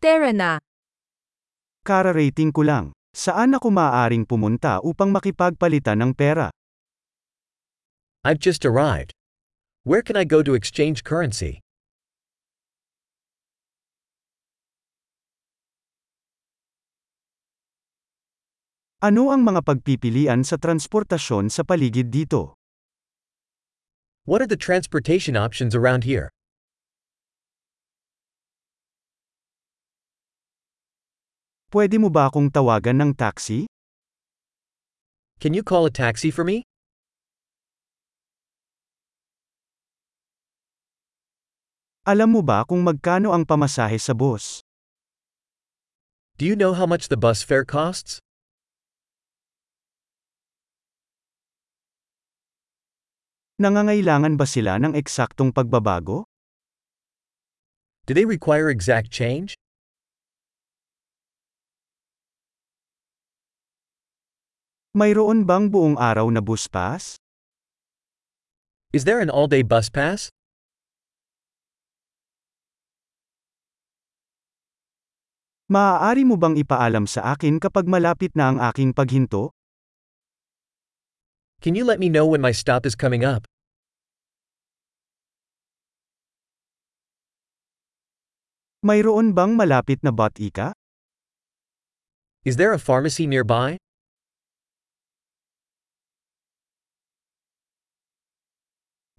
Tara na. Kara-rating ko lang. Saan ako maaaring pumunta upang makipagpalitan ng pera? I've just arrived. Where can I go to exchange currency? Ano ang mga pagpipilian sa transportasyon sa paligid dito? What are the transportation options around here? Pwede mo ba akong tawagan ng taxi? Can you call a taxi for me? Alam mo ba kung magkano ang pamasahe sa bus? Do you know how much the bus fare costs? Nangangailangan ba sila ng eksaktong pagbabago? Do they require exact change? Mayroon bang buong araw na bus pass? Is there an all-day bus pass? Maaari mo bang ipaalam sa akin kapag malapit na ang aking paghinto? Can you let me know when my stop is coming up? Mayroon bang malapit na botika? Is there a pharmacy nearby?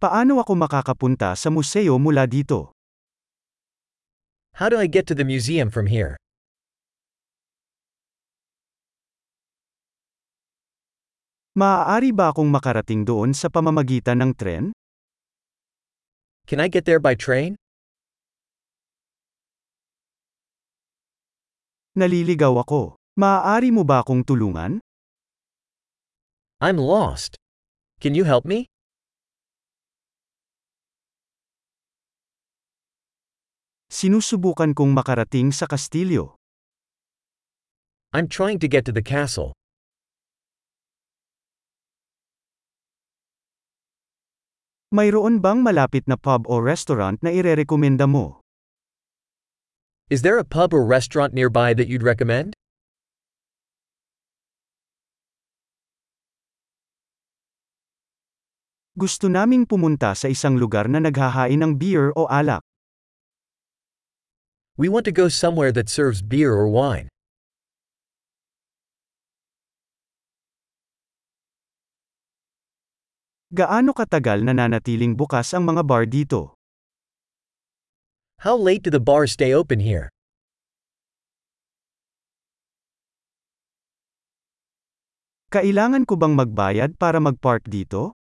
Paano ako makakapunta sa museo mula dito? How do I get to the museum from here? Maaari ba akong makarating doon sa pamamagitan ng tren? Can I get there by train? Naliligaw ako. Maaari mo ba akong tulungan? I'm lost. Can you help me? Sinusubukan kong makarating sa kastilyo. I'm trying to get to the castle. Mayroon bang malapit na pub o restaurant na irerekomenda mo? Is there a pub or restaurant nearby that you'd recommend? Gusto naming pumunta sa isang lugar na naghahain ng beer o alak. We want to go somewhere that serves beer or wine. Gaano katagal nananatiling bukas ang mga bar dito? How late do the bars stay open here? Kailangan ko bang magbayad para mag-park dito?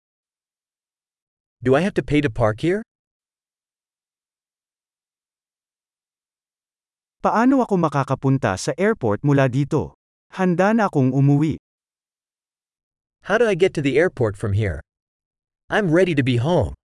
Do I have to pay to park here? Paano ako makakapunta sa airport mula dito? Handa na akong umuwi. How do I get to the airport from here? I'm ready to be home.